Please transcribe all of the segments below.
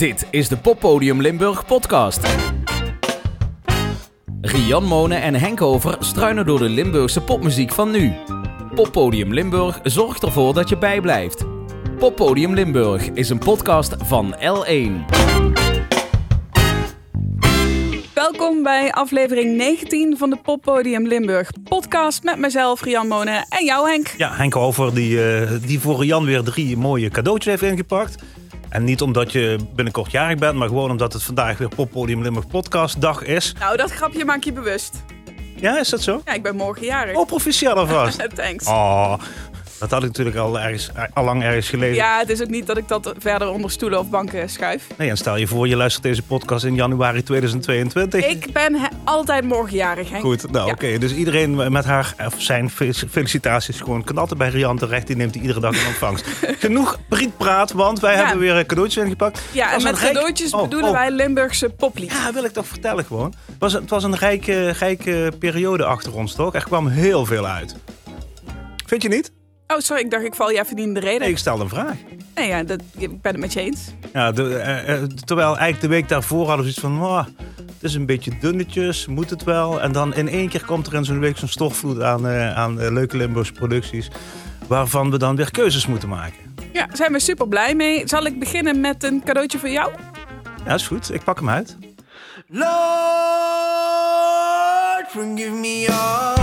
Dit is de Poppodium Limburg podcast. Rian Monen en Henk Over struinen door de Limburgse popmuziek van nu. Poppodium Limburg zorgt ervoor dat je bijblijft. Poppodium Limburg is een podcast van L1. Welkom bij aflevering 19 van de Poppodium Limburg podcast met mezelf, Rian Monen en jou Henk. Ja, Henk Over die, eh, die voor Jan weer drie mooie cadeautjes heeft ingepakt. En niet omdat je binnenkort jarig bent, maar gewoon omdat het vandaag weer Poppodium Limburg podcast dag is. Nou, dat grapje maak je bewust. Ja, is dat zo? Ja, ik ben morgen jarig. Oh, proficiat alvast. Thanks. Oh, dat had ik natuurlijk al, ergens, lang ergens gelezen. Ja, het is ook niet dat ik dat verder onder stoelen of banken schuif. Nee, en stel je voor, je luistert deze podcast in januari 2022. Ik ben he- altijd morgen jarig, Henk. Goed, nou Ja. oké. Dus iedereen met haar of zijn fe- felicitaties gewoon knatten bij Rian terecht. Die neemt die iedere dag in ontvangst. Genoeg prietpraat, want wij Ja. hebben weer een cadeautje ingepakt. Ja, en met rijk- cadeautjes Oh, bedoelen oh. wij Limburgse poplied. Ja, wil ik toch vertellen gewoon. Het was, het was een rijke, rijke periode achter ons toch? Er kwam heel veel uit. Vind je niet? Oh, sorry, ik dacht ik val je even niet in de reden. Nee, ik stelde een vraag. Nee, ja, dat, ik ben het met je eens. Ja, de, eh, eh, terwijl eigenlijk de week daarvoor hadden we zoiets van... "Oh, het is een beetje dunnetjes, moet het wel? En dan in één keer komt er in zo'n week zo'n stortvloed aan, eh, aan leuke Limburgse producties... waarvan we dan weer keuzes moeten maken. Ja, daar zijn we super blij mee. Zal ik beginnen met een cadeautje voor jou? Ja, is goed. Ik pak hem uit. Lord, forgive me all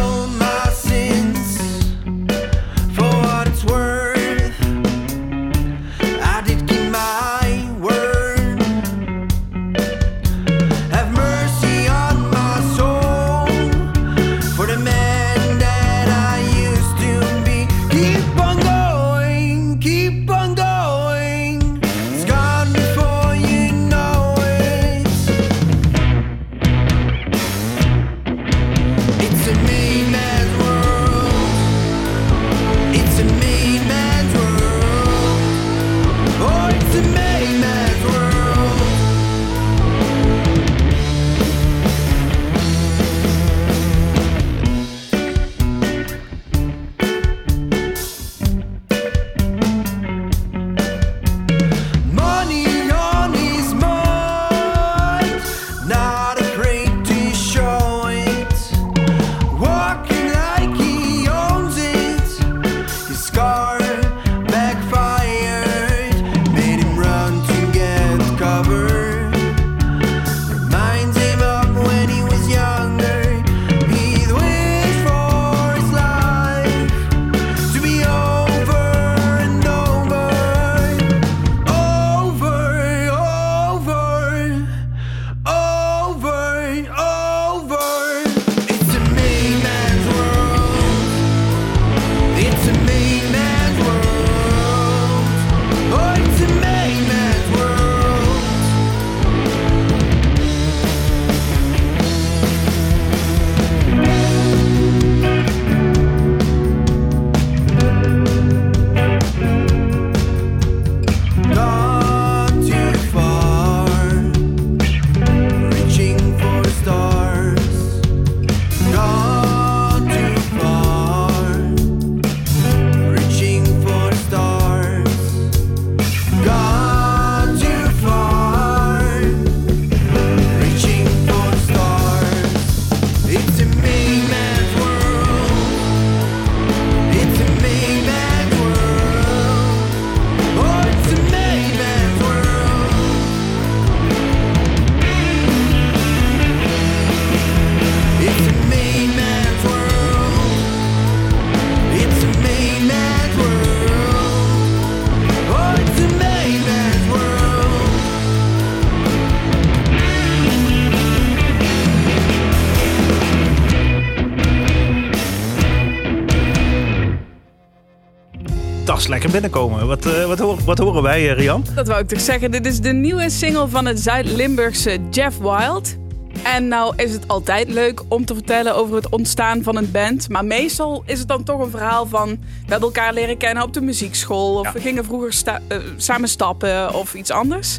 Is lekker binnenkomen. Wat, eh, wat, hoor- wat horen wij, eh, Rian? Dat wou ik toch zeggen. Dit is de nieuwe single van het Zuid-Limburgse Jeff Wild. En nou is het altijd leuk om te vertellen over het ontstaan van een band. Maar meestal is het dan toch een verhaal van... we hebben elkaar leren kennen op de muziekschool... of Ja. we gingen vroeger sta- eh, samen stappen of iets anders.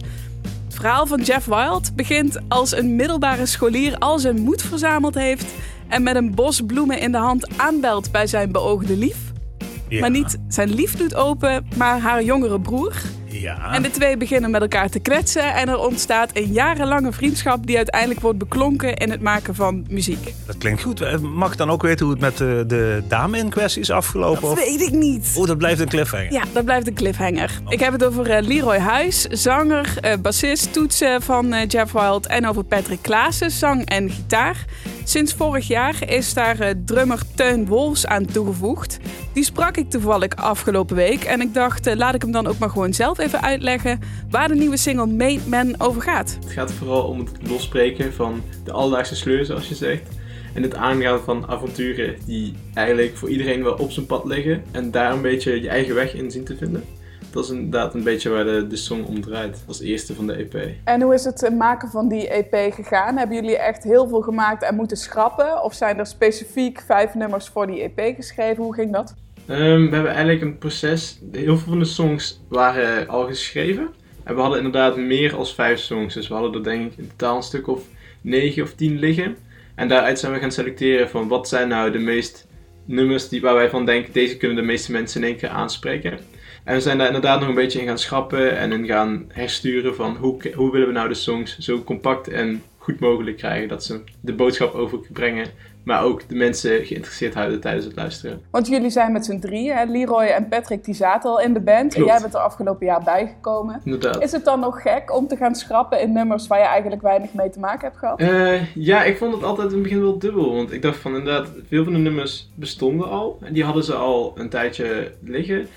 Het verhaal van Jeff Wild begint als een middelbare scholier... al zijn moed verzameld heeft... en met een bos bloemen in de hand aanbelt bij zijn beoogde lief. Ja. Maar niet zijn lief doet open, maar haar jongere broer. Ja. En de twee beginnen met elkaar te kletsen en er ontstaat een jarenlange vriendschap die uiteindelijk wordt beklonken in het maken van muziek. Dat klinkt goed. Eh, Mag ik dan ook weten hoe het met de, de dame in kwestie is afgelopen? Dat Of... weet ik niet. Oh, dat blijft een cliffhanger. Ja, dat blijft een cliffhanger. Ik heb het over eh, Leroy Huis, zanger, eh, bassist, toetsen van eh, Jeff Wild. En over Patrick Klaassen, zang en gitaar. Sinds vorig jaar is daar eh, drummer Teun Wolfs aan toegevoegd. Die sprak ik toevallig afgelopen week. En ik dacht, eh, laat ik hem dan ook maar gewoon zelf even uitleggen... waar de nieuwe single Made Man over gaat. Het gaat vooral om het losbreken van de alledaagse sleur, zoals je zegt. En het aangaan van avonturen die eigenlijk voor iedereen wel op zijn pad liggen. En daar een beetje je eigen weg in zien te vinden. Dat is inderdaad een beetje waar de, de song om draait. Als eerste van de EP. En hoe is het eh, maken van die EP gegaan? Hebben jullie echt heel veel gemaakt en moeten schrappen? Of zijn er specifiek vijf nummers voor die EP geschreven? Hoe ging dat? Ehm, we hebben eigenlijk een proces. Heel veel van de songs waren al geschreven. En we hadden inderdaad meer dan vijf songs. Dus we hadden er denk ik in totaal een stuk of negen of tien liggen. En daaruit zijn we gaan selecteren van wat zijn nou de meest nummers die, waar wij van denken, deze kunnen de meeste mensen in één keer aanspreken. En we zijn daar inderdaad nog een beetje in gaan schrappen en in gaan hersturen van hoe, hoe willen we nou de songs zo compact en goed mogelijk krijgen dat ze de boodschap overbrengen, maar ook de mensen geïnteresseerd houden tijdens het luisteren. Want jullie zijn met z'n drieën. Hè? Leroy en Patrick die zaten al in de band. En jij bent er afgelopen jaar bijgekomen. Inderdaad. Is het dan nog gek om te gaan schrappen in nummers waar je eigenlijk weinig mee te maken hebt gehad? Eh, ja, ik vond het altijd in het begin wel dubbel. Want ik dacht van inderdaad, veel van de nummers bestonden al. En die hadden ze al een tijdje liggen.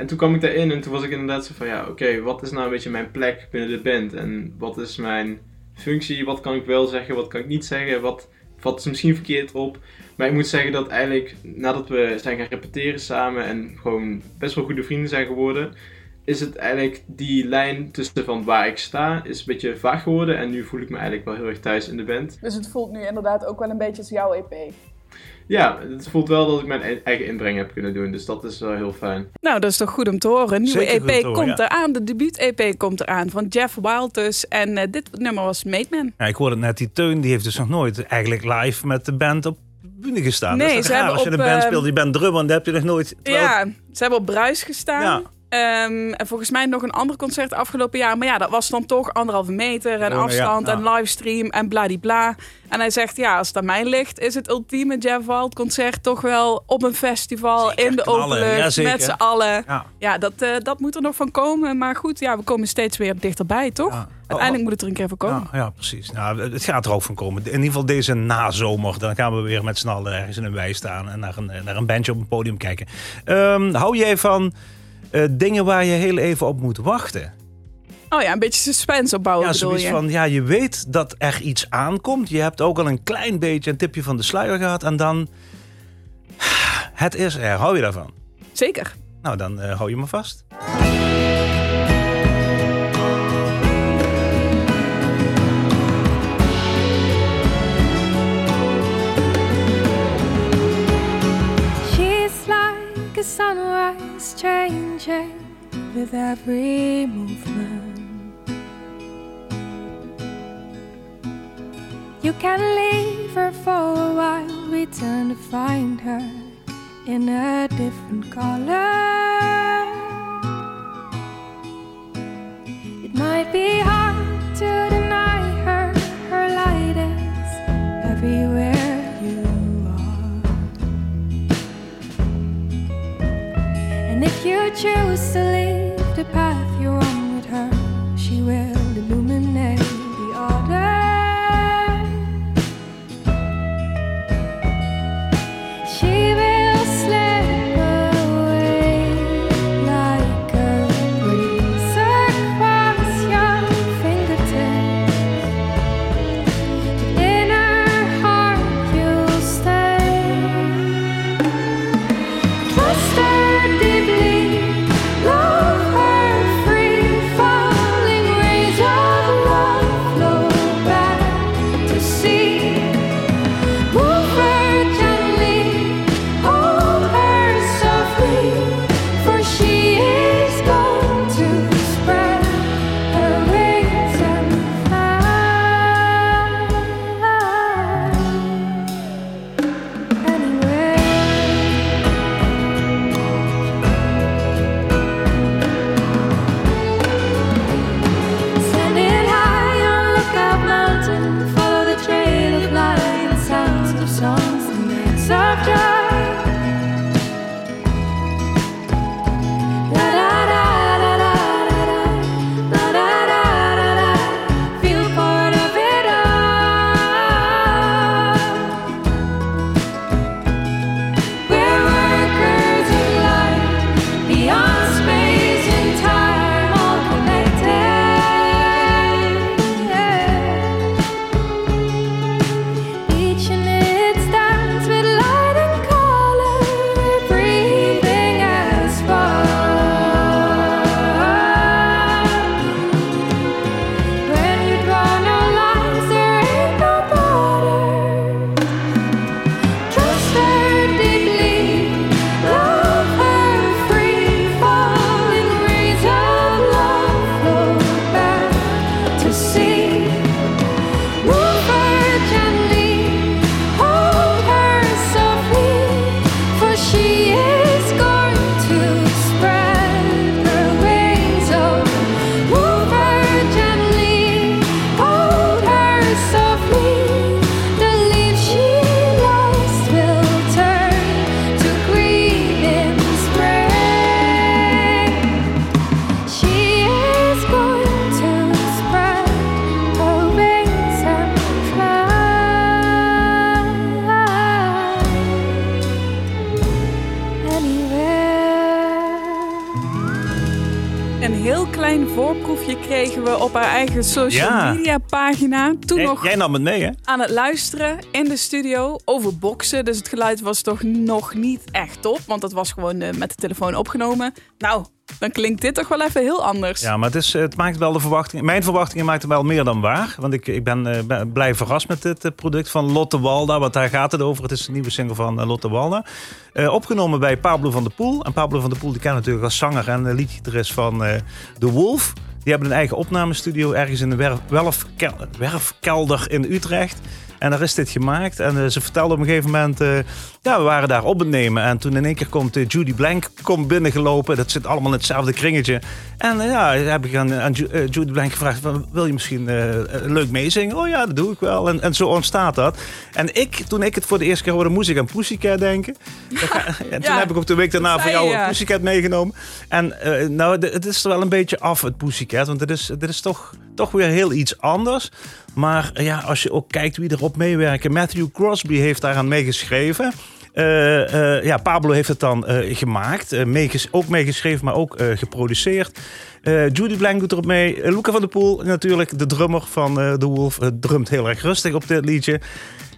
En toen kwam ik daarin en toen was ik inderdaad zo van ja, oké, wat is nou een beetje mijn plek binnen de band? En wat is mijn functie? Wat kan ik wel zeggen? Wat kan ik niet zeggen? Wat vat is misschien verkeerd op? Maar ik moet zeggen dat eigenlijk nadat we zijn gaan repeteren samen en gewoon best wel goede vrienden zijn geworden, is het eigenlijk die lijn tussen van waar ik sta, is een beetje vaag geworden. En nu voel ik me eigenlijk wel heel erg thuis in de band. Dus het voelt nu inderdaad ook wel een beetje als jouw EP. Ja, het voelt wel dat ik mijn e- eigen inbreng heb kunnen doen. Dus dat is wel heel fijn. Nou, dat is toch goed om te horen. Een nieuwe Zeker goed EP te horen, komt ja. eraan. De debuut-EP komt eraan van Jeff Wild dus. En eh, dit nummer was Made Man. Ja, ik hoorde net, die Teun die heeft dus nog nooit eigenlijk live met de band op de bühne gestaan. Nee, dat is ze raar? hebben Als je op, een band eh, speelt, die bent drummer, dan heb je nog nooit... terwijl- Ja, ze hebben op Bruis gestaan. Ja. Ehm, en volgens mij nog een ander concert afgelopen jaar. Maar ja, dat was dan toch anderhalve meter en Oh, ja, afstand ja. en livestream en bladibla. En hij zegt, ja, als het aan mij ligt, is het ultieme Jeff Wild concert toch wel op een festival Zeker, in de openlucht ja, met z'n allen. Ja. Ja, dat, eh, dat moet er nog van komen. Maar goed, ja, we komen steeds weer dichterbij, toch? Uiteindelijk moet het er een keer van komen. Ja, ja, precies. Nou, het gaat er ook van komen. In ieder geval deze nazomer. Dan gaan we weer met z'n allen ergens in een wei staan en naar een, naar een bandje op een podium kijken. Ehm, hou jij van eh, dingen waar je heel even op moet wachten? Oh ja, een beetje suspense opbouwen ja, zoiets je? van, ja, je weet dat er iets aankomt. Je hebt ook al een klein beetje een tipje van de sluier gehad. En dan, het is er. Hou je daarvan? Zeker. Nou, dan eh, hou je me vast. She's like a sunrise changing with every movement. You can leave her for a while, return to find her in a different color. It might be hard to deny her, her light is everywhere you choose to leave the path eigen social Ja. media pagina. Toen Jij, nog jij nam het mee, hè? aan het luisteren in de studio over boksen. Dus het geluid was toch nog niet echt top. Want dat was gewoon eh, met de telefoon opgenomen. Nou, dan klinkt dit toch wel even heel anders. Ja, maar het, is, het maakt wel de verwachtingen. Mijn verwachtingen maakt het wel meer dan waar. Want ik, ik ben, eh, blij verrast met dit eh, product van Lotte Walda. Want daar gaat het over. Het is de nieuwe single van eh, Lotte Walda. Eh, opgenomen bij Pablo van der Poel. En Pablo van der Poel, die ken natuurlijk als zanger en liedgitarist van eh The Wolf. Die hebben een eigen opnamestudio ergens in de werf, werfkel- werfkelder in Utrecht. En daar is dit gemaakt. En eh, ze vertelde op een gegeven moment... eh, ja, we waren daar op het nemen. En toen in één keer komt eh, Judy Blank komt binnengelopen. Dat zit allemaal in hetzelfde kringetje. En ja, heb ik aan, aan Ju- Judy Blank gevraagd... Van, wil je misschien leuk meezingen? Oh ja, dat doe ik wel. En, en zo ontstaat dat. En ik, toen ik het voor de eerste keer hoorde... moest ik aan Pussycat denken. en toen Ja, heb ik op de week daarna voor jou ja. Pussycat meegenomen. En nou, het is er wel een beetje af, het Pussycat. Want dit is, dit is toch, toch weer heel iets anders. Maar eh, ja, als je ook kijkt wie erop meewerken. Matthew Crosby heeft daaraan meegeschreven. Eh, eh, ja, Pablo heeft het dan gemaakt. meeges- ook meegeschreven, maar ook geproduceerd. Judy Blank doet erop mee. Luca van der Poel, natuurlijk de drummer van The Wolf, drumt heel erg rustig op dit liedje.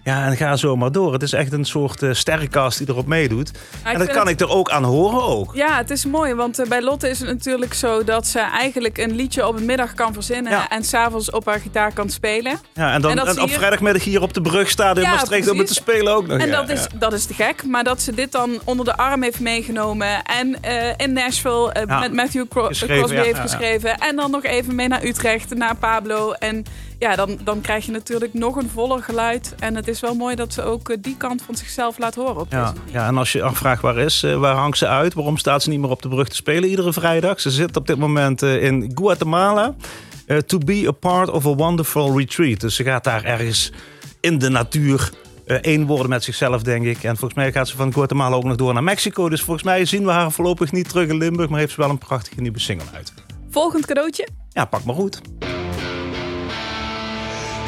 Ja, en ga zo maar door. Het is echt een soort eh sterrenkast die erop meedoet. En dat kan het- ik er ook aan horen ook. Ja, het is mooi, want eh, bij Lotte is het natuurlijk zo dat ze eigenlijk een liedje op een middag kan verzinnen Ja. en s'avonds op haar gitaar kan spelen. Ja, en dan En en op vrijdagmiddag hier op de brug staat in Ja, Maastricht om het te spelen ook nog. En Ja, dat, is, dat is te gek, maar dat ze dit dan onder de arm heeft meegenomen en eh, in Nashville met Matthew Cro- Crosby heeft geschreven en dan nog even mee naar Utrecht, naar Pablo. En ja, dan, dan krijg je natuurlijk nog een voller geluid. En het is wel mooi dat ze ook eh, die kant van zichzelf laat horen op Ja, ja, en als je afvraagt waar is, eh, waar hangt ze uit? Waarom staat ze niet meer op de brug te spelen iedere vrijdag? Ze zit op dit moment eh, in Guatemala. to be a part of a wonderful retreat. Dus ze gaat daar ergens in de natuur eh, één worden met zichzelf, denk ik. En volgens mij gaat ze van Guatemala ook nog door naar Mexico. Dus volgens mij zien we haar voorlopig niet terug in Limburg. Maar heeft ze wel een prachtige nieuwe single uit. Volgend cadeautje. Ja, pak maar goed.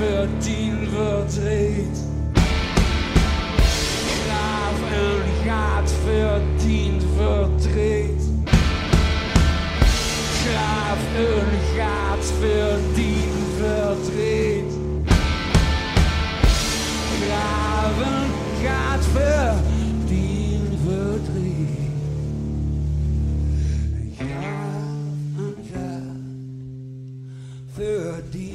verdien verdriet. Graven gaat verdien verdriet. Graven gaat verdien verdriet. Graven gaat verdien verdriet. Graven gaat verdien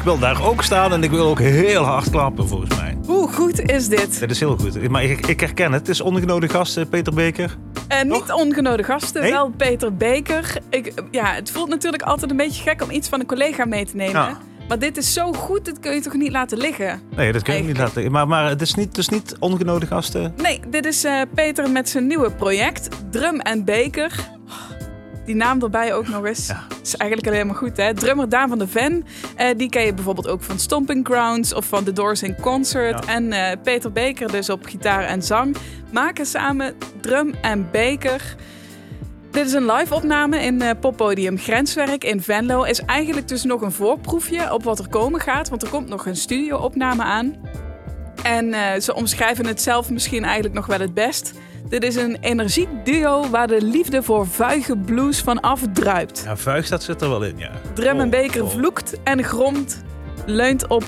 Ik wil daar ook staan en ik wil ook heel hard klappen, volgens mij. hoe goed is dit? Dat is heel goed. Maar ik, ik herken het. Het is ongenodigde gast, eh, Peter Beker. En niet ongenode gasten, Nee? wel Peter Beker. Ik, ja, het voelt natuurlijk altijd een beetje gek om iets van een collega mee te nemen. Ja. Maar dit is zo goed, dit kun je toch niet laten liggen? Nee, dat kun je niet laten. Maar, maar het is niet, is niet ongenodigde gasten. Nee, dit is eh, Peter met zijn nieuwe project, Drum en Beker. Die naam erbij ook nog eens. Ja. is eigenlijk alleen maar goed, hè? Drummer Daan van de Ven. eh, die ken je bijvoorbeeld ook van Stomping Grounds of van The Doors in Concert. Ja. En eh, Peter Beker dus op gitaar en zang. Maken samen Drum en Beker. Dit is een live opname in eh, poppodium Grenswerk in Venlo. Is eigenlijk dus nog een voorproefje op wat er komen gaat. Want er komt nog een studio-opname aan. En ze omschrijven het zelf misschien eigenlijk nog wel het best. Dit is een energiek duo waar de liefde voor vuige blues van afdruipt. Ja, vuig, dat zit er wel in, ja. Drum en Oh, Beker oh. vloekt en gromt, leunt op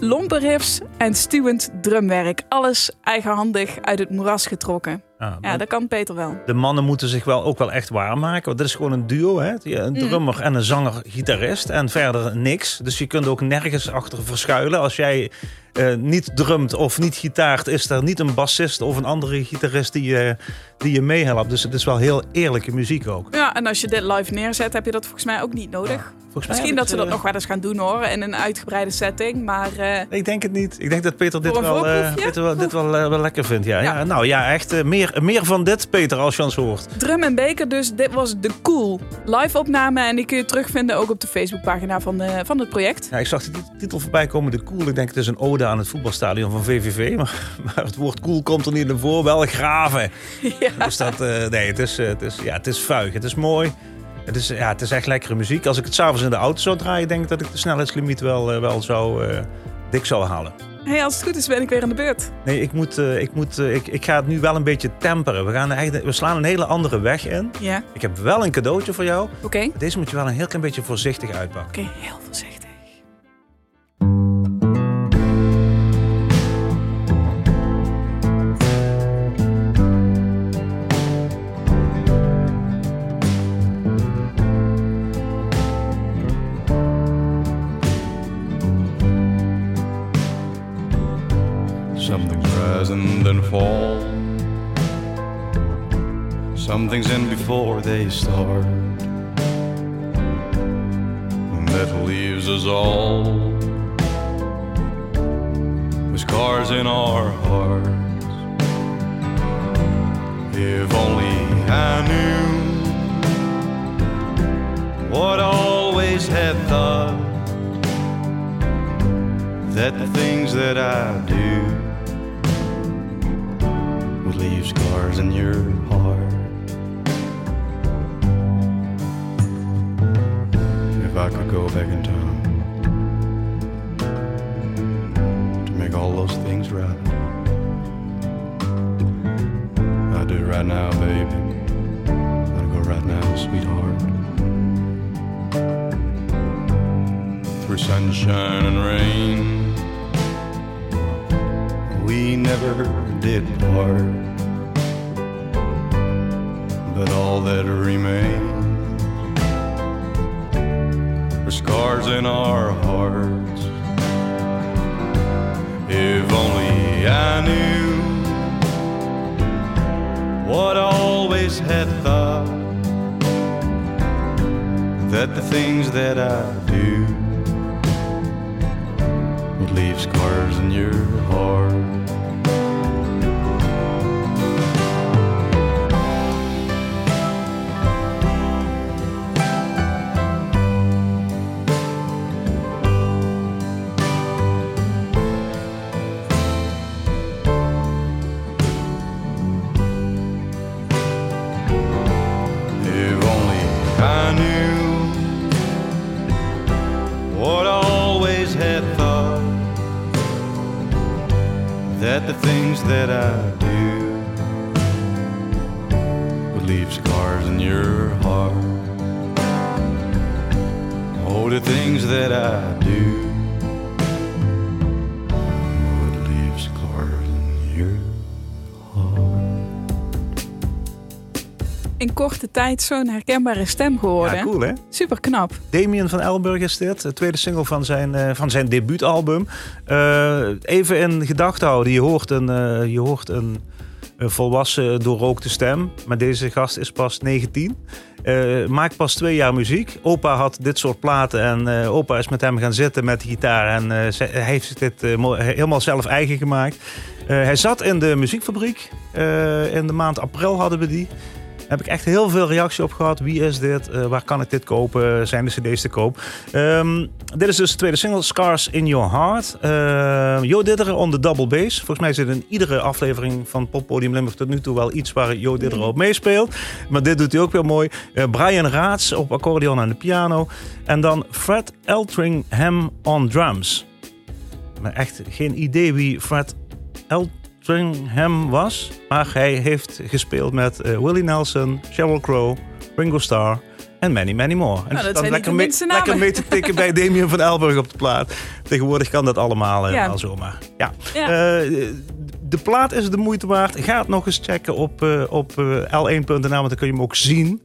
lompe riffs en stuwend drumwerk. Alles eigenhandig uit het moeras getrokken. Ja, Ja, dat kan Peter wel. De mannen moeten zich wel ook wel echt waarmaken. Want dit is gewoon een duo, hè? Die- Een Mm. drummer en een zanger-gitarist. En verder niks. Dus je kunt ook nergens achter verschuilen. Als jij eh, niet drumt of niet gitaart, is er niet een bassist of een andere gitarist die je, die je meehelpt. Dus het is wel heel eerlijke muziek ook. Ja, en als je dit live neerzet, heb je dat volgens mij ook niet nodig. Misschien dat ze dat eh, nog wel eens gaan doen hoor, in een uitgebreide setting. Maar eh, Ik denk het niet. Ik denk dat Peter dit wel, eh, dit wel, dit wel, eh, wel lekker vindt. Ja. Ja. Ja. nou ja, echt eh, meer, meer van dit, Peter, als je ons hoort. Drum en Beker dus, dit was de Cool live opname. En die kun je terugvinden ook op de Facebookpagina van, de, van het project. Ja, ik zag de titel voorbij komen, de cool. Ik denk het is een ode aan het voetbalstadion van VVV. Maar, maar het woord cool komt er niet in voor. Wel graven. Ja. Dus dat, eh, nee, het is, eh, het, is, ja, het is vuig. Het is mooi. Het is, ja, het is echt lekkere muziek. Als ik het s'avonds in de auto zou draaien, denk ik dat ik de snelheidslimiet wel, eh, wel zou, eh, dik zou halen. Hey, als het goed is ben ik weer aan de beurt. Nee, ik, moet, eh, ik, moet, eh, ik, ik ga het nu wel een beetje temperen. We, gaan eigenlijk, we slaan een hele andere weg in. Ja, Ik heb wel een cadeautje voor jou. oké. Oké, Deze moet je wel een heel klein beetje voorzichtig uitpakken. heel voorzichtig. Sweetheart. Through sunshine and rain we never did part. But all that remains are scars in our hearts. If only I knew what I always had thought that the things that I do would leave scars in your heart. Tijd zo'n herkenbare stem geworden. Ja, cool hè? Super knap. Damien van Elburg is dit, de tweede single van zijn, eh, van zijn debuutalbum. Eh, even in gedachten houden, je hoort een, eh, je hoort een, een volwassen doorrookte stem. Maar deze gast is pas 19. Eh, maakt pas twee jaar muziek. Opa had dit soort platen en opa is met hem gaan zitten met de gitaar. En eh, ze- hij heeft dit helemaal zelf eigen gemaakt. Hij zat in de muziekfabriek. In de maand april hadden we die. Heb ik echt heel veel reactie op gehad. Wie is dit? Eh, waar kan ik dit kopen? Zijn de cd's te koop? Ehm, dit is dus de tweede single, Scars in Your Heart. Uh, Jo Didderen on the double bass. Volgens mij zit in iedere aflevering van Poppodium Limburg tot nu toe wel iets waar Jo Didderen op meespeelt. Maar dit doet hij ook weer mooi. Eh, Brian Raats op accordeon en de piano. En dan Fred Eltringham on drums. Maar echt geen idee wie Fred Eltringham was. Maar hij heeft gespeeld met eh, Willie Nelson, Sheryl Crow, Ringo Starr en many, many more. En Nou, dat dan lekker, mee, lekker mee te tikken bij Damien van Elburg op de plaat. Tegenwoordig kan dat allemaal Ja. al zomaar. Ja. Ja. Eh, de plaat is de moeite waard. Ga het nog eens checken op, op eh, l1.nl, want dan kun je hem ook zien.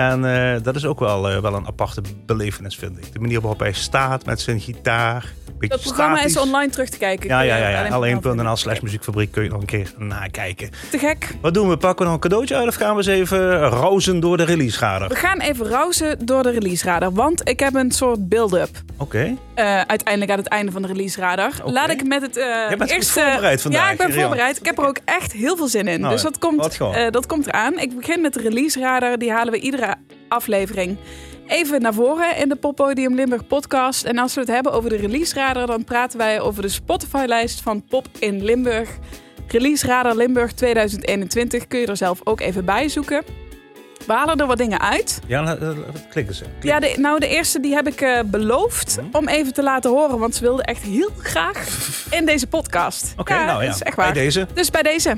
En eh, dat is ook wel, eh, wel een aparte belevenis, vind ik. De manier waarop hij staat met zijn gitaar. Dat programma statisch. is online terug te kijken. Ja, ja, ja. ja. alleen maar L1.nl slash muziekfabriek kun je nog een keer nakijken. Te gek. Wat doen we? Pakken we nog een cadeautje uit of gaan we eens even rozen door de release-radar? We gaan even rauzen door de release radar, want ik heb een soort build-up. Oké. eh, uiteindelijk aan het einde van de release radar. Laat ik met het eh, bent eerste. voorbereid vandaag, Ja, ik ben Rian. voorbereid. Ik heb er ook echt heel veel zin in. Nou dus dat komt, dat komt eraan. Ik begin met de release radar. Die halen we iedere aflevering even naar voren in de Poppodium Limburg podcast. En als we het hebben over de release radar, dan praten wij over de Spotify-lijst van Pop in Limburg. Release radar Limburg 2021 kun je er zelf ook even bij zoeken. We halen er wat dingen uit. Ja, klikken ze. Ja, de, nou de eerste die heb ik eh, beloofd Mhm. om even te laten horen. Want ze wilde echt heel graag in deze podcast. Oké, nou ja. Dat is echt Bij waar. deze. Dus bij deze.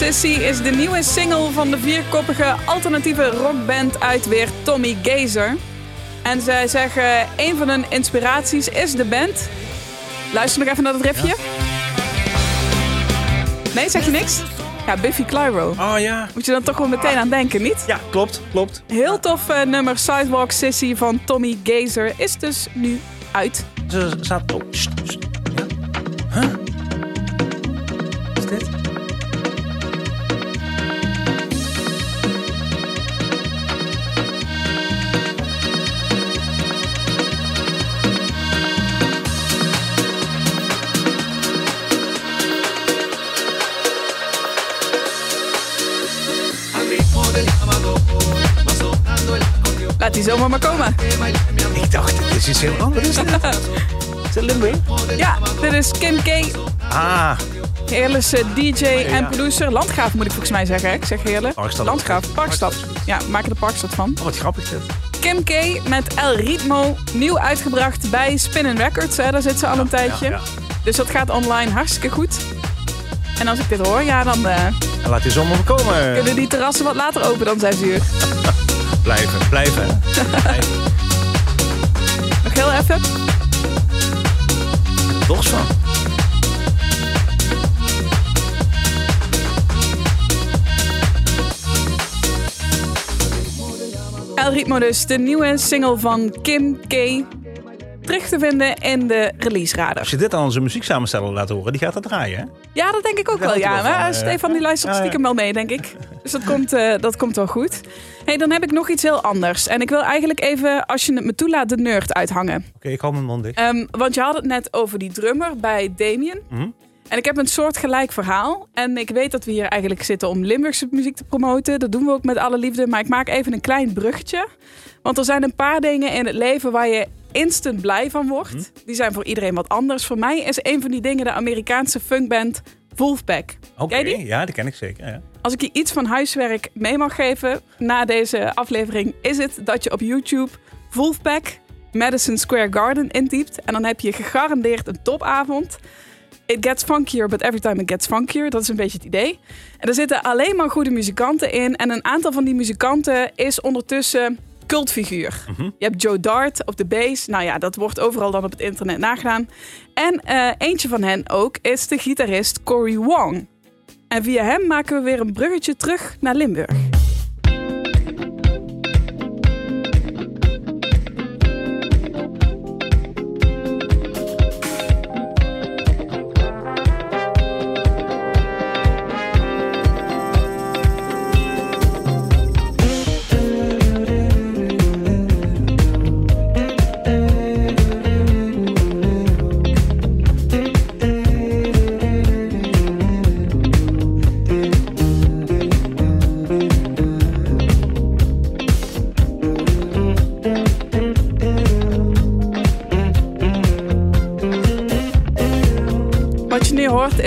Sissy is de nieuwe single van de vierkoppige alternatieve rockband uit weer Tommy Gazer. En zij zeggen, een van hun inspiraties is de band. Luister nog even naar het riffje. Nee, zeg je niks? Ja, Biffy Clyro. Oh ja. Moet je dan toch wel meteen aan denken, niet? Ja, klopt, klopt. Heel tof eh, nummer Sidewalk Sissy van Tommy Gazer is dus nu uit. Ze staat... Oh, zomaar maar komen. Ik dacht, dit is iets heel anders. Is dit? Is het Limburg? Ja, dit is Kim K. Ah, Heerlijkse DJ en producer. Landgraaf moet ik volgens mij zeggen. Ik zeg heerlijk. Parkstad. Landgraaf, Parkstad. Ja, we maken er Parkstad van. oh, wat grappig dit. Kim K met El Ritmo. Nieuw uitgebracht bij Spinning Records. Hè. Daar zit ze al een tijdje. Ja, ja. Dus dat gaat online hartstikke goed. En als ik dit hoor, ja, dan eh, En laat die zomer komen. kunnen die terrassen wat later open dan 6 uur. Blijven, blijven. hè. Nog heel even. Los van. El Ritmo dus, de nieuwe single van Kim K. Terug te vinden in de release radar. Als je dit aan onze muzieksamensteller laat horen, die gaat dat draaien, hè? Ja, dat denk ik ook wel. Ja, wel van, eh. Stefan die luistert stiekem wel mee, denk ik. Dus dat komt, eh, dat komt wel goed. hey, dan heb ik nog iets heel anders. En ik wil eigenlijk even, als je het me toelaat, de nerd uithangen. Oké, ik hou mijn mond dicht. Ehm, want je had het net over die drummer bij Damien. Mhm. En ik heb een soort gelijk verhaal. En ik weet dat we hier eigenlijk zitten om Limburgse muziek te promoten. Dat doen we ook met alle liefde. Maar ik maak even een klein bruggetje. Want er zijn een paar dingen in het leven waar je instant blij van wordt. Mhm. Die zijn voor iedereen wat anders. Voor mij is een van die dingen de Amerikaanse funkband Wolfpack. Oké, die? ja, die ken ik zeker. Ja. Als ik je iets van huiswerk mee mag geven na deze aflevering, is het dat je op YouTube Wolfpack Madison Square Garden intypt. En dan heb je gegarandeerd een topavond. It gets funkier, but every time it gets funkier. Dat is een beetje het idee. En er zitten alleen maar goede muzikanten in. En een aantal van die muzikanten is ondertussen cultfiguur. Je hebt Joe Dart op de bass. Nou ja, dat wordt overal dan op het internet nagedaan. En eh, eentje van hen ook is de gitarist Cory Wong. En via hem maken we weer een bruggetje terug naar Limburg.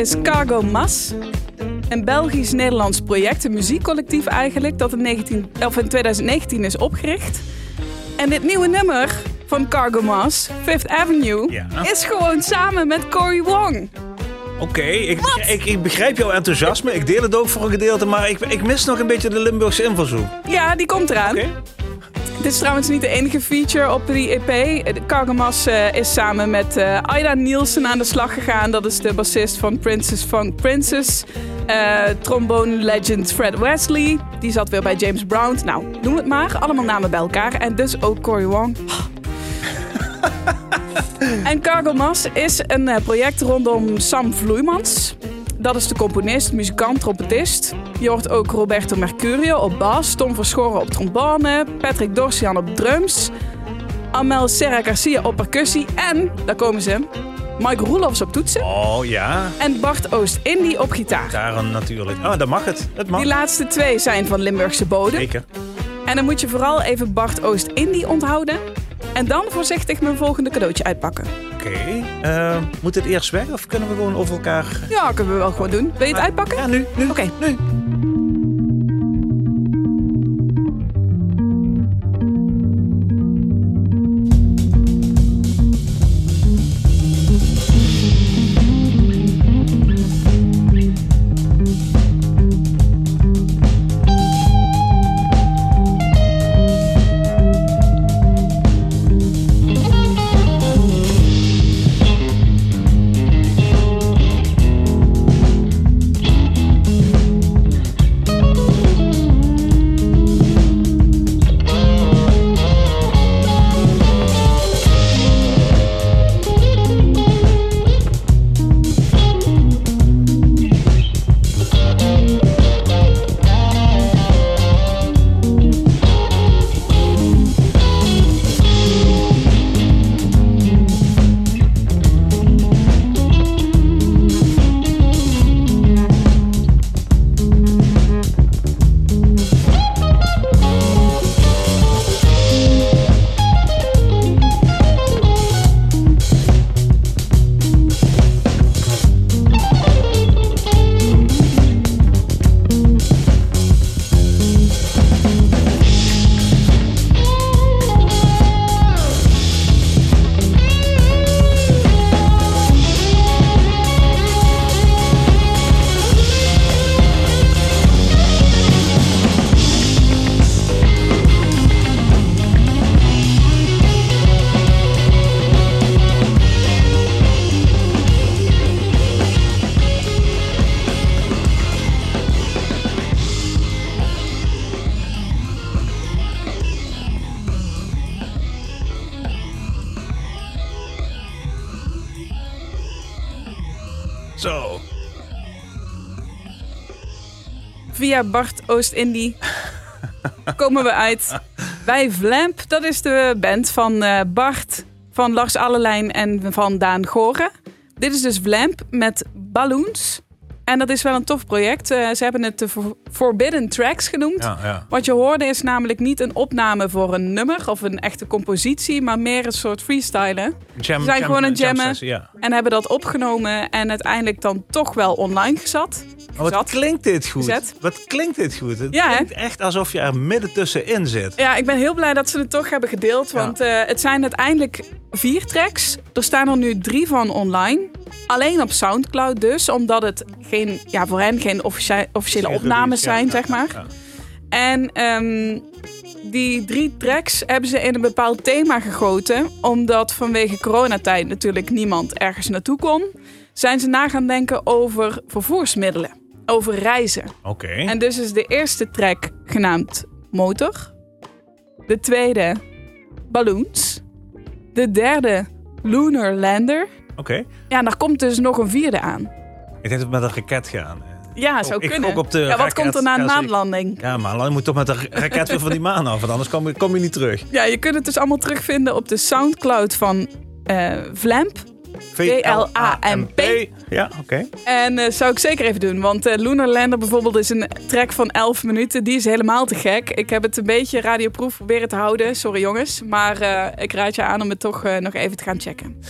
Is Cargo Mas. Een Belgisch-Nederlands project, een muziekcollectief eigenlijk, dat in, 19, of in 2019 is opgericht. En dit nieuwe nummer van Cargo Mas, Fifth Avenue, Ja. is gewoon samen met Cory Wong. Oké, ik, ik, ik begrijp jouw enthousiasme. Ik deel het ook voor een gedeelte, maar ik, ik mis nog een beetje de Limburgse invalshoek. Ja, die komt eraan. Dit is trouwens niet de enige feature op die EP. Cargamas eh, is samen met eh Aida Nielsen aan de slag gegaan. Dat is de bassist van Princess Funk Princess. Eh trombone legend Fred Wesley. Die zat weer bij James Brown. Nou, noem het maar. Allemaal namen bij elkaar. En dus ook Cory Wong. en Cargomas is een eh, project rondom Sam Vloeimans. Dat is de componist, muzikant, trompetist. Je hoort ook Roberto Mercurio op bas, Tom Verschoren op trombone, Patrick Dorsian op drums, Amel Serra Garcia op percussie en, daar komen ze, Mike Roelofs op toetsen Oh ja, en Bart Oost-Indie op gitaar. daarom natuurlijk. Ah, dan mag het. Het mag. Die laatste twee zijn van Limburgse bodem. Zeker. En dan moet je vooral even Bart Oost-Indie onthouden. En dan voorzichtig mijn volgende cadeautje uitpakken. Oké. eh, moet het eerst weg of kunnen we gewoon over elkaar... Ja, kunnen we wel gewoon doen. Wil je het uitpakken? Ja, nu. nu. Oké. Nu. Bart Oost-Indie komen we uit bij Vlamp. Dat is de band van eh, Bart, van Lars Allelijn en van Daan Goren. Dit is dus Vlamp met Balloons. En dat is wel een tof project. Eh, ze hebben het de For- Forbidden Tracks genoemd. Ja, ja. Wat je hoorde is namelijk niet een opname voor een nummer of een echte compositie, maar meer een soort freestylen. Jam, Ze zijn gewoon een jammen. ja. En hebben dat opgenomen en uiteindelijk dan toch wel online gezet. Oh, wat Zat. klinkt dit goed? Gezet. Wat klinkt dit goed? Het Ja, klinkt echt alsof je er midden tussenin zit. Ja, ik ben heel blij dat ze het toch hebben gedeeld. Want eh, het zijn uiteindelijk vier tracks. Er staan er nu drie van online. Alleen op Soundcloud dus. Omdat het geen, ja, voor hen geen officie- officiële Geen opnames release, zijn, ja, zeg maar. ja. En ehm, die drie tracks hebben ze in een bepaald thema gegoten. Omdat vanwege coronatijd natuurlijk niemand ergens naartoe kon. Zijn ze na gaan denken over vervoersmiddelen. Over reizen. Oké. En dus is de eerste track genaamd Motor. De tweede Balloons. De derde Lunar Lander. Oké. Ja, en daar komt dus nog een vierde aan. Ik denk dat we met een raket gaan. Ja, zou ik kunnen. op de ja, wat raket. komt er na een maanlanding? Ja, maar dan moet toch met een raket weer van die maan af. Want anders kom je, kom je niet terug. Ja, je kunt het dus allemaal terugvinden op de Soundcloud van eh Vlamp. V-L-A-M-P. Ja, oké. En eh zou ik zeker even doen. Want eh, Lunar Lander bijvoorbeeld is een track van 11 minuten. Die is helemaal te gek. Ik heb het een beetje radioproef proberen te houden. Sorry jongens. Maar ik raad je aan om het toch nog even te gaan checken.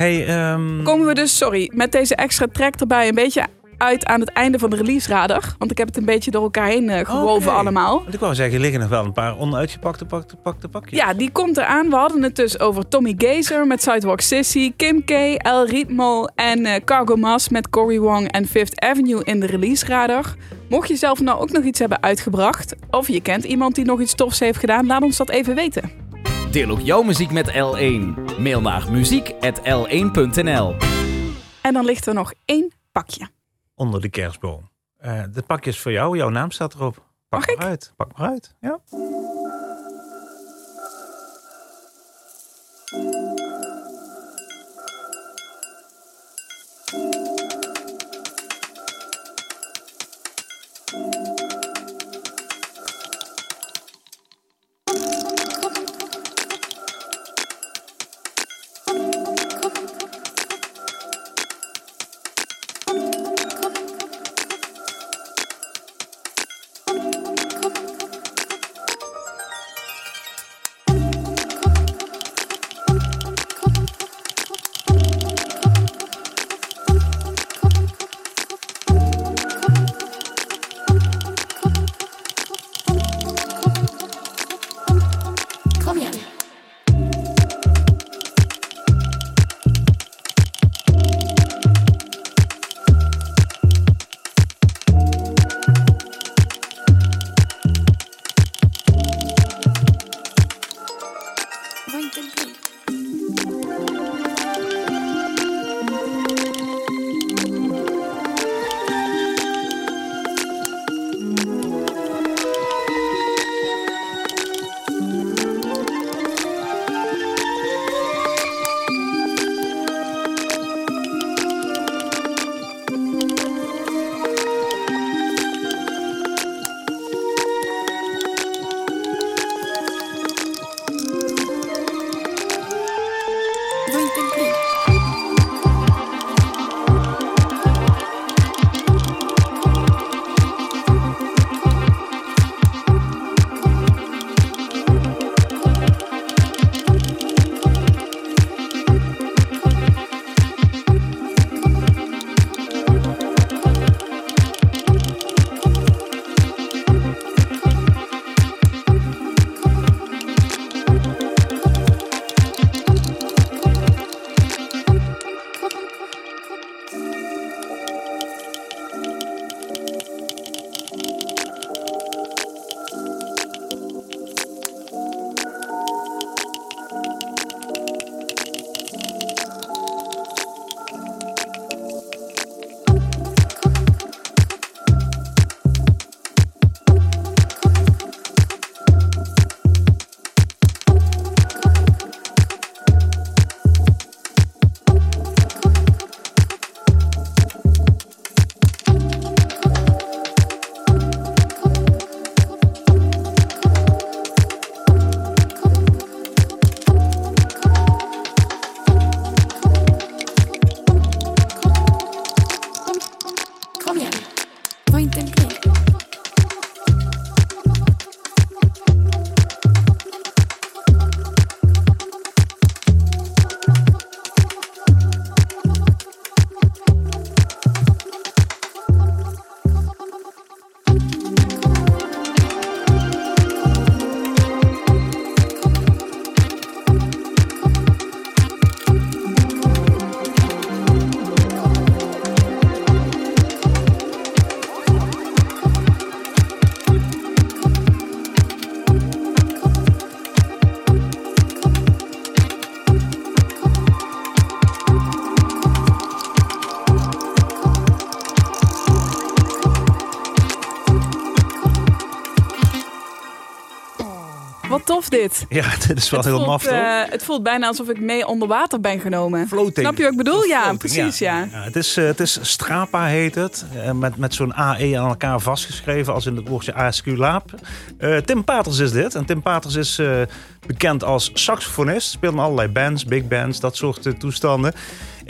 Hey, ehm, Komen we dus, sorry, met deze extra track erbij een beetje uit aan het einde van de release radar. Want ik heb het een beetje door elkaar heen eh, gewoven allemaal. Want ik wou zeggen, er liggen nog wel een paar onuitgepakte pakte, pakte pakjes. Ja, die komt eraan. We hadden het dus over Tommy Gazer met Sidewalk Sissy, Kim K, El Ritmo en eh, Cargo Mas met Cory Wong en Fifth Avenue in de release radar. Mocht je zelf nou ook nog iets hebben uitgebracht, of je kent iemand die nog iets tofs heeft gedaan, laat ons dat even weten. Deel ook jouw muziek met L1. Mail naar muziek.l1.nl En dan ligt er nog één pakje. Onder de kerstboom. Eh de pakjes voor jou. Jouw naam staat erop. Pak Mag maar ik? uit. Pak maar uit. Ja. Dit. Ja, dit is wel het, heel voelt, maf, toch? eh, het voelt bijna alsof ik mee onder water ben genomen. Floating. Snap je wat ik bedoel? Ja, precies, ja. Ja, het, is, eh, het is Strapa heet het. eh, met met zo'n AE aan elkaar vastgeschreven als in het woordje ASQ Laap. Tim Paters is dit. En Tim Paters is bekend als saxofonist. Speelt in allerlei bands, big bands, dat soort toestanden.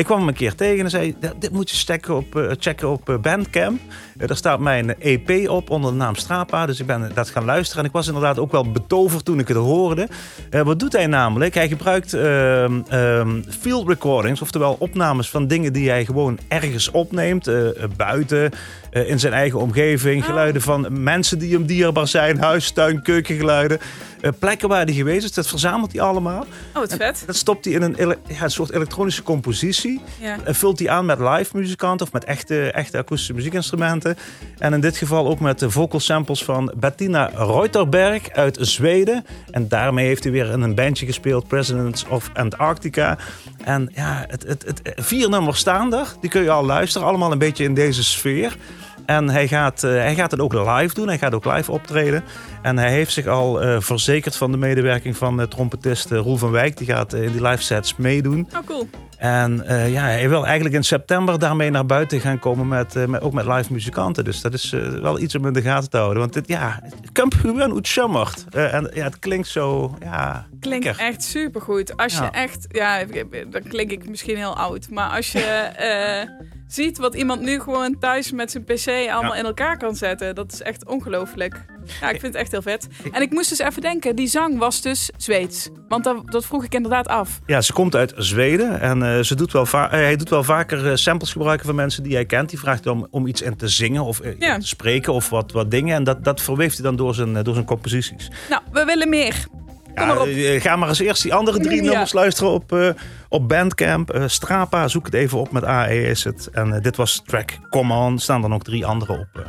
Ik kwam hem een keer tegen en zei: "D- Dit moet je checken op, eh, checken op eh, Bandcamp. Eh, daar staat mijn EP op onder de naam Strapa. Dus ik ben dat gaan luisteren. En ik was inderdaad ook wel betoverd toen ik het hoorde. Wat doet hij namelijk? Hij gebruikt ehm, ehm, field recordings, oftewel opnames van dingen die hij gewoon ergens opneemt. buiten, in zijn eigen omgeving. Geluiden van mensen die hem dierbaar zijn. Huis, tuin, keukengeluiden. Eh, plekken waar hij geweest is. Dat verzamelt hij allemaal. Oh, wat vet. Dat stopt hij in een, ja, een soort elektronische compositie. Ja. En vult hij aan met live muzikanten of met echte, echte akoestische muziekinstrumenten. En in dit geval ook met de vocal samples van Bettina Reuterberg uit Zweden. En daarmee heeft hij weer in een bandje gespeeld, Presidents of Antarctica. En ja, het, het, het, vier nummers staan er. Die kun je al luisteren, allemaal een beetje in deze sfeer. En hij gaat, eh, hij gaat het ook live doen. Hij gaat ook live optreden. En hij heeft zich al eh, verzekerd van de medewerking van uh, trompetist eh, Roel van Wijk. Die gaat eh, in die live sets meedoen. Oh, cool. En eh, ja, hij wil eigenlijk in september daarmee naar buiten gaan komen met, eh, met, ook met live muzikanten. Dus dat is eh, wel iets om in de gaten te houden. Want dit, ja, komt gewoon uit en ja, het klinkt zo, ja, Klinkt lekker. echt supergoed. Als je echt, ja, dan klink ik misschien heel oud. Maar als je ziet wat iemand nu gewoon thuis met zijn PC allemaal Ja. in elkaar kan zetten, dat is echt ongelooflijk. Ja, ik vind het echt heel vet. En ik moest dus even denken, die zang was dus Zweeds. Want dat, dat vroeg ik inderdaad af. Ja, ze komt uit Zweden en eh, ze doet wel eh, hij doet wel vaker eh, samples gebruiken van mensen die hij kent. Die vraagt om, om iets in te zingen of Ja. te spreken of wat, wat dingen. En dat, dat verweeft hij dan door zijn, door zijn composities. Nou, we willen meer. Kom maar op. ga maar eens eerst die andere drie Ja. nummers luisteren op, op Bandcamp. Strapa, zoek het even op met AE is het. En dit was track Come On. Staan er nog drie andere op.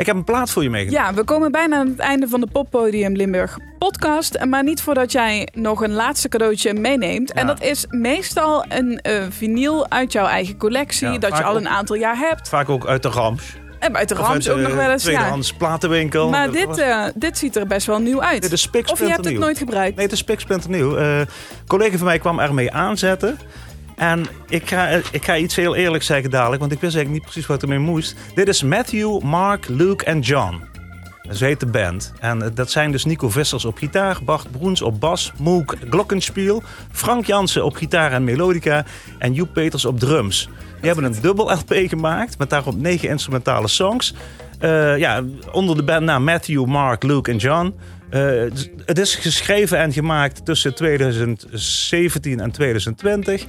eh. Ik heb een plaat voor je meegenomen. Ja, we komen bijna aan het einde van de Poppodium Limburg podcast. Maar niet voordat jij nog een laatste cadeautje meeneemt. En Ja. dat is meestal een eh vinyl uit jouw eigen collectie. Ja, dat je al een aantal jaar hebt. Vaak ook uit de Rams. En uit Rams ook de nog wel eens. Ja. tweedehands platenwinkel. Maar dit, eh, dit ziet er best wel nieuw uit. Of je hebt het nooit gebruikt. Nee, het is spiksplinternieuw. Eh een collega van mij kwam ermee aanzetten. En ik ga, ik ga iets heel eerlijk zeggen dadelijk, want ik wist eigenlijk niet precies wat ermee moest. Dit is Matthew, Mark, Luke en John. Zo heet de band. En eh, dat zijn dus Nico Vissers op gitaar, Bart Broens op bas, Moek Glockenspiel, Frank Jansen op gitaar en melodica en Joep Peters op drums. Die hebben een dubbel LP gemaakt met daarop negen instrumentale songs. Eh, ja, onder de bandnaam Matthew, Mark, Luke en John. Eh, het is geschreven en gemaakt tussen 2017 en 2020.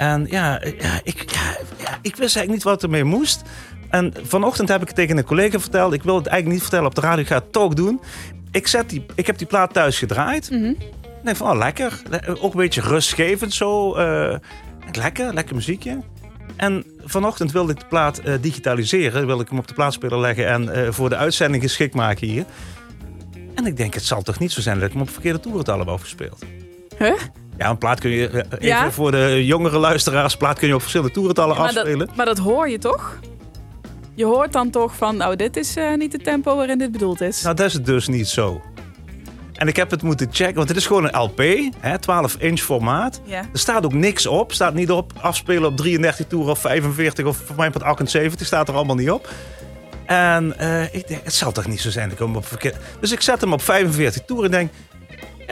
En ja, ja, ik, ja, ik wist eigenlijk niet wat ermee moest. En vanochtend heb ik het tegen een collega verteld. Ik wil het eigenlijk niet vertellen op de radio, ik ga het toch doen. Ik, zet die, ik heb die plaat thuis gedraaid. Mhm. Ik denk van, oh lekker. Le- Ook een beetje rustgevend zo. eh, lekker, lekker muziekje. En vanochtend wilde ik de plaat eh, digitaliseren. Wilde ik hem op de plaatspeler leggen en eh, voor de uitzending geschikt maken hier. En ik denk, het zal toch niet zo zijn dat ik hem op verkeerde toerental heb afgespeeld. Huh? Ja, een plaat kun je, eh, even Ja? voor de jongere luisteraars, plaat kun je op verschillende toerentallen Maar afspelen. dat, maar dat hoor je toch? Je hoort dan toch van, nou, dit is eh, niet het tempo waarin dit bedoeld is. Nou, dat is het dus niet zo. En ik heb het moeten checken, want het is gewoon een LP, hè, 12 inch formaat. Ja. Er staat ook niks op. staat niet op afspelen op 33 toeren of 45 of voor mij op 78 staat er allemaal niet op. En eh, ik denk, het zal toch niet zo zijn ik hem op. Dus ik zet hem op 45 toeren en denk...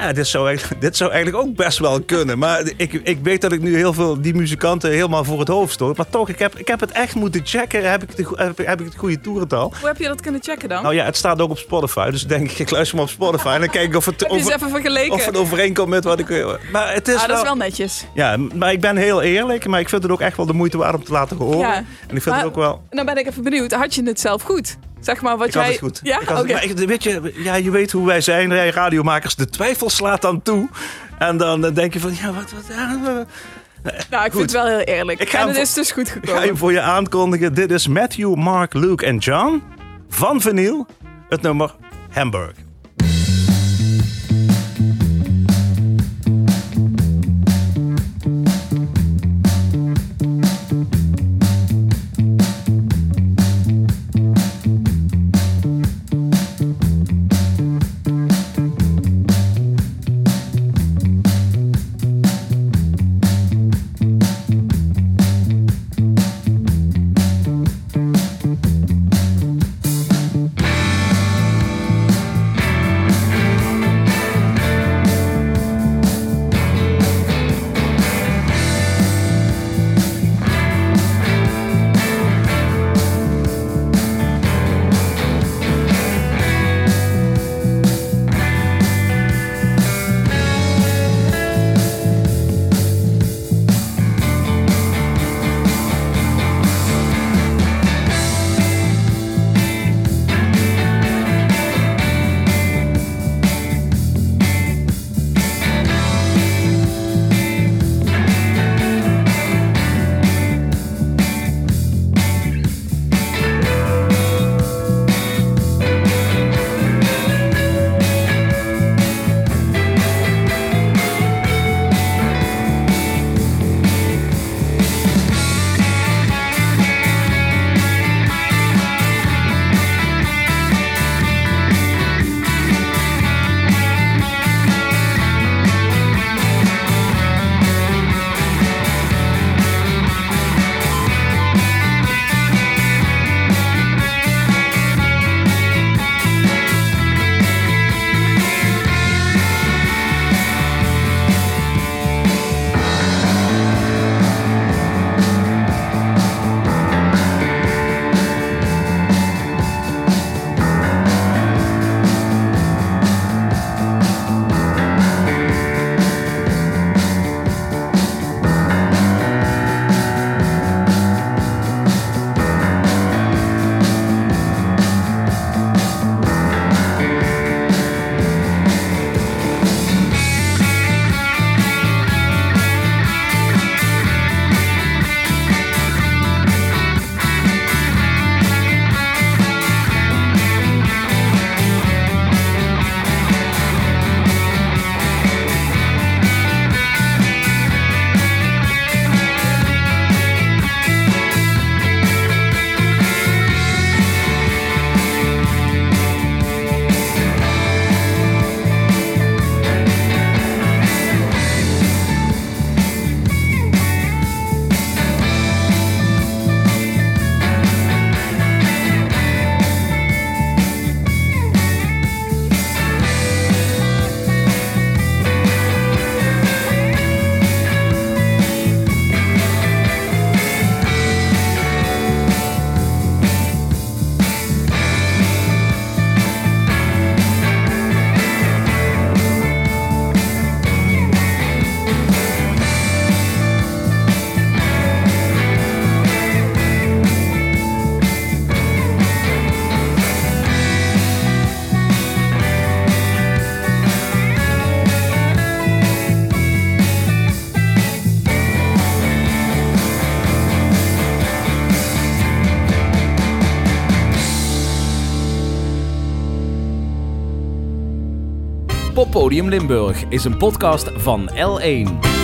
Ja, dit zou, eigenlijk, dit zou eigenlijk ook best wel kunnen. Maar ik, ik weet dat ik nu heel veel die muzikanten helemaal voor het hoofd stoot. Maar toch, ik heb, ik heb het echt moeten checken. Heb ik, de, heb, ik- heb ik het goede toerental? Hoe heb je dat kunnen checken dan? Nou ja, het staat ook op Spotify. Dus denk ik, ik luister maar op Spotify. En dan kijk ik of het, over, even of het overeenkomt met wat ik... Maar het is ah, dat wel... is wel netjes. Ja, maar ik ben heel eerlijk. Maar ik vind het ook echt wel de moeite waard om te laten horen. Ja. En ik vind Maar- het ook wel... Nou ben ik even benieuwd, had je het zelf goed? Zeg maar wat Ik jij... had het goed. Ja? Ik had het- Oké. maar ik- weet je, ja, je weet hoe wij zijn, wij radiomakers. De twijfel slaat dan toe. En dan eh, denk je van, ja, wat... wat ja, eh, Nou, ik Goed. vind het wel heel eerlijk. Ik ga en het is dus goed ik ga gekomen. je voor je aankondigen. Dit is Matthew, Mark, Luke en John van Vinyl. Het nummer Hamburg. Poppodium Limburg is een podcast van L1.